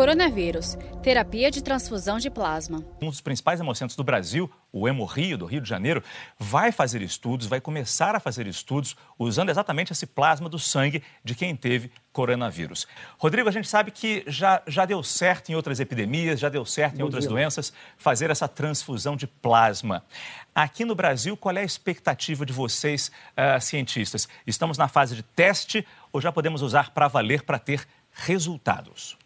Coronavírus, terapia de transfusão de plasma. Um dos principais hemocentros do Brasil, o Hemorrio, do Rio de Janeiro, vai fazer estudos, vai começar a fazer estudos usando exatamente esse plasma do sangue de quem teve coronavírus. Rodrigo, a gente sabe que já, já deu certo em outras epidemias, já deu certo em Bom outras dia. doenças fazer essa transfusão de plasma. Aqui no Brasil, qual é a expectativa de vocês, uh, cientistas? Estamos na fase de teste ou já podemos usar para valer para ter resultados?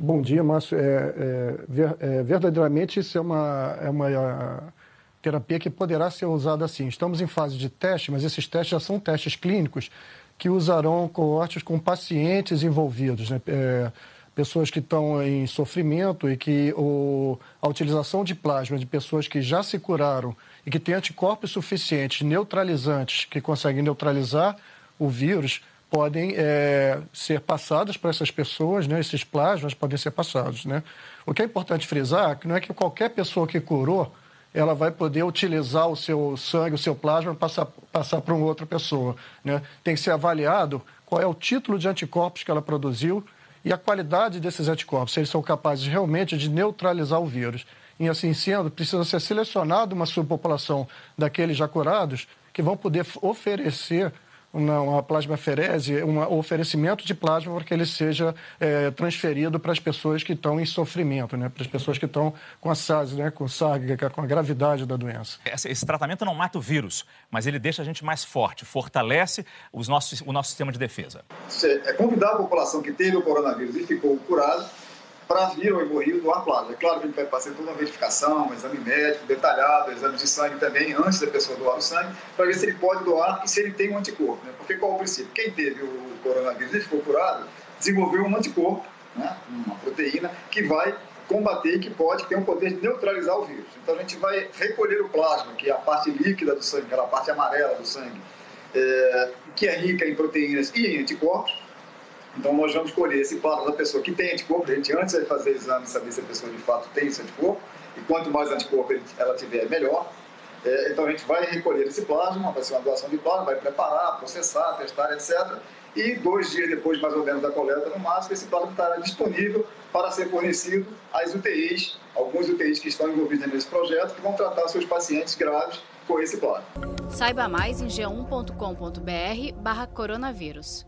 Bom dia, Márcio. É, é, é, verdadeiramente, isso é uma, é uma terapia que poderá ser usada assim. Estamos em fase de teste, mas esses testes já são testes clínicos que usarão coortes com pacientes envolvidos, né? É, pessoas que estão em sofrimento e que o, a utilização de plasma de pessoas que já se curaram e que têm anticorpos suficientes, neutralizantes, que conseguem neutralizar o vírus, podem é, ser passadas para essas pessoas, né? esses plasmas podem ser passados. Né? O que é importante frisar é que não é que qualquer pessoa que curou ela vai poder utilizar o seu sangue, o seu plasma, passar, passar para uma outra pessoa. Né? Tem que ser avaliado qual é o título de anticorpos que ela produziu e a qualidade desses anticorpos, se eles são capazes realmente de neutralizar o vírus. E assim sendo, precisa ser selecionada uma subpopulação daqueles já curados que vão poder oferecer uma, uma plasmaferese, um oferecimento de plasma para que ele seja é, transferido para as pessoas que estão em sofrimento, né? para as pessoas que estão com a SARS, né? com SARS, é com a gravidade da doença. Esse, esse, tratamento não mata o vírus, mas ele deixa a gente mais forte, fortalece os nossos, o nosso sistema de defesa. É convidar a população que teve o coronavírus e ficou curada para vir ao hemorrio doar plasma. É claro que gente vai fazer toda uma verificação, um exame médico detalhado, exame de sangue também, antes da pessoa doar o sangue, para ver se ele pode doar e se ele tem um anticorpo. Né? Porque qual o princípio? Quem teve o coronavírus e ficou curado, desenvolveu um anticorpo, né? uma proteína, que vai combater e que pode ter um poder de neutralizar o vírus. Então a gente vai recolher o plasma, que é a parte líquida do sangue, aquela parte amarela do sangue, é, que é rica em proteínas e em anticorpos, então, nós vamos escolher esse plasma da pessoa que tem anticorpo. A gente, antes de fazer exame, saber se a pessoa de fato tem esse anticorpo. E quanto mais anticorpo ela tiver, melhor. É, então, a gente vai recolher esse plasma, vai ser uma doação de plasma, vai preparar, processar, testar, etc. E dois dias depois, mais ou menos, da coleta, no máximo, esse plasma estará disponível para ser fornecido às UTIs, alguns UTIs que estão envolvidos nesse projeto, que vão tratar seus pacientes graves com esse plasma. Saiba mais em g1.com.br barra coronavírus.